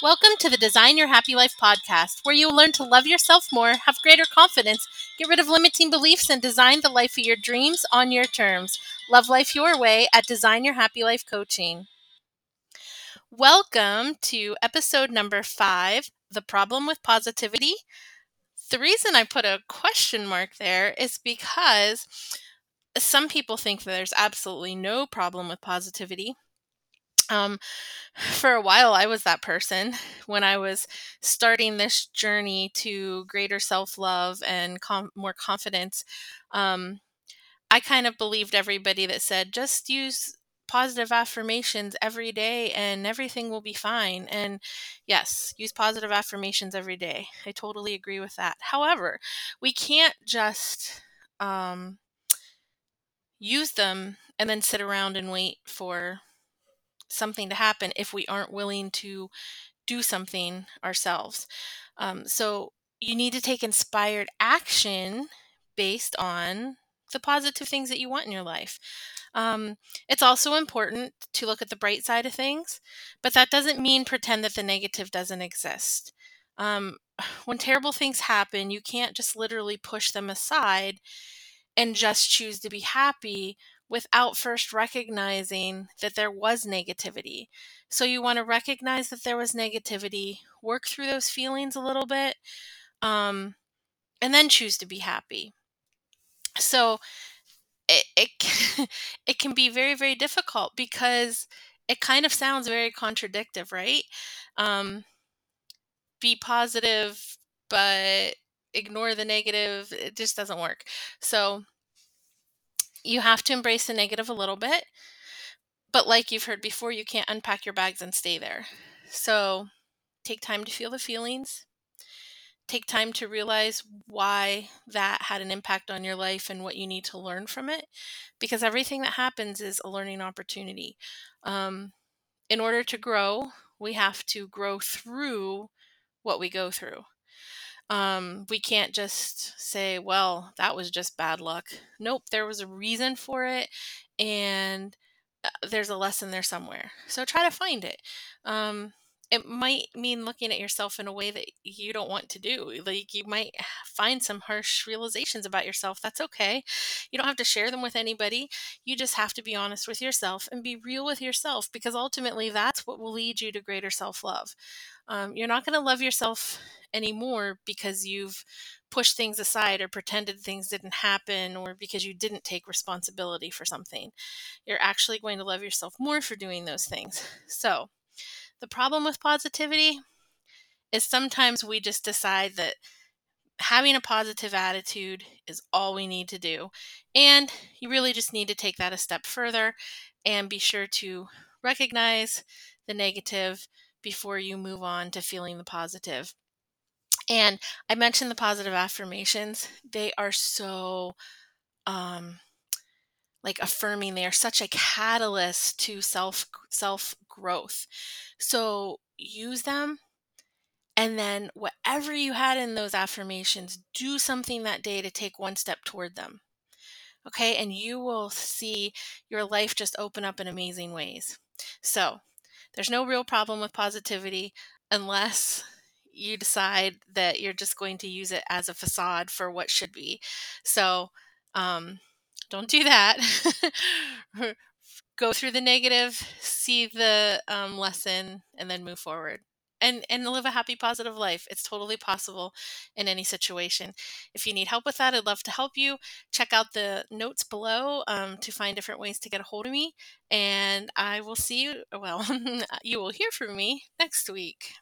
Welcome to the Design Your Happy Life podcast, where you will learn to love yourself more, have greater confidence, get rid of limiting beliefs, and design the life of your dreams on your terms. Love life your way at Design Your Happy Life Coaching. Welcome to episode number five The Problem with Positivity. The reason I put a question mark there is because some people think that there's absolutely no problem with positivity um, for a while, I was that person when I was starting this journey to greater self love and com- more confidence. Um, I kind of believed everybody that said just use positive affirmations every day and everything will be fine. And yes, use positive affirmations every day. I totally agree with that. However, we can't just um, use them and then sit around and wait for something to happen if we aren't willing to do something ourselves. Um, so you need to take inspired action based on the positive things that you want in your life. Um, it's also important to look at the bright side of things, but that doesn't mean pretend that the negative doesn't exist. Um, when terrible things happen, you can't just literally push them aside and just choose to be happy without first recognizing that there was negativity. So you want to recognize that there was negativity, work through those feelings a little bit, um, and then choose to be happy. So it it, it can be very very difficult because it kind of sounds very contradictory, right? Um, be positive, but ignore the negative. It just doesn't work. So you have to embrace the negative a little bit. But like you've heard before, you can't unpack your bags and stay there. So take time to feel the feelings. Take time to realize why that had an impact on your life and what you need to learn from it. Because everything that happens is a learning opportunity. Um, in order to grow, we have to grow through what we go through. Um, we can't just say, well, that was just bad luck. Nope, there was a reason for it, and uh, there's a lesson there somewhere. So try to find it. Um, it might mean looking at yourself in a way that you don't want to do. Like you might find some harsh realizations about yourself. That's okay. You don't have to share them with anybody. You just have to be honest with yourself and be real with yourself because ultimately that's what will lead you to greater self love. Um, you're not going to love yourself anymore because you've pushed things aside or pretended things didn't happen or because you didn't take responsibility for something. You're actually going to love yourself more for doing those things. So, the problem with positivity is sometimes we just decide that having a positive attitude is all we need to do. And you really just need to take that a step further and be sure to recognize the negative before you move on to feeling the positive. And I mentioned the positive affirmations. They are so um like affirming they are such a catalyst to self self growth. So use them and then whatever you had in those affirmations, do something that day to take one step toward them. Okay? And you will see your life just open up in amazing ways. So, there's no real problem with positivity unless you decide that you're just going to use it as a facade for what should be. So, um, don't do that. Go through the negative, see the um, lesson, and then move forward. And, and live a happy, positive life. It's totally possible in any situation. If you need help with that, I'd love to help you. Check out the notes below um, to find different ways to get a hold of me. And I will see you, well, you will hear from me next week.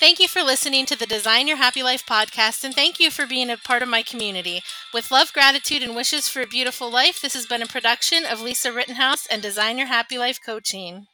Thank you for listening to the Design Your Happy Life podcast, and thank you for being a part of my community. With love, gratitude, and wishes for a beautiful life, this has been a production of Lisa Rittenhouse and Design Your Happy Life Coaching.